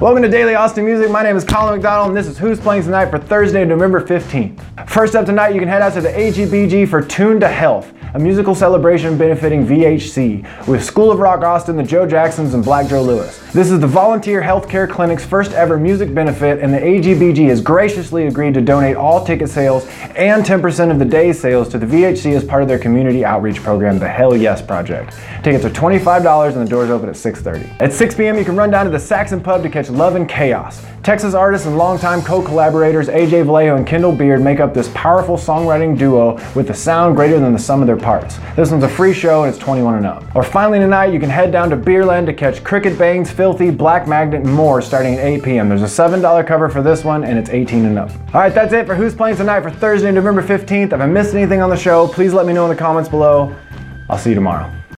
Welcome to Daily Austin Music. My name is Colin McDonald, and this is Who's Playing Tonight for Thursday, November 15th. First up tonight, you can head out to the AGBG for Tune to Health, a musical celebration benefiting VHC with School of Rock Austin, the Joe Jacksons, and Black Joe Lewis. This is the Volunteer Healthcare Clinic's first ever music benefit, and the AGBG has graciously agreed to donate all ticket sales and 10% of the day's sales to the VHC as part of their community outreach program, the Hell Yes Project. Tickets are $25 and the doors open at 6.30. At 6 p.m., you can run down to the Saxon Pub to catch Love and Chaos. Texas artists and longtime co-collaborators AJ Vallejo and Kendall Beard make up this powerful songwriting duo with a sound greater than the sum of their parts. This one's a free show and it's 21 and up. Or finally tonight, you can head down to Beerland to catch Cricket Bangs, Filthy, Black Magnet, and more starting at 8 p.m. There's a $7 cover for this one and it's 18 and up. All right, that's it for Who's Playing Tonight for Thursday, November 15th. If I missed anything on the show, please let me know in the comments below. I'll see you tomorrow.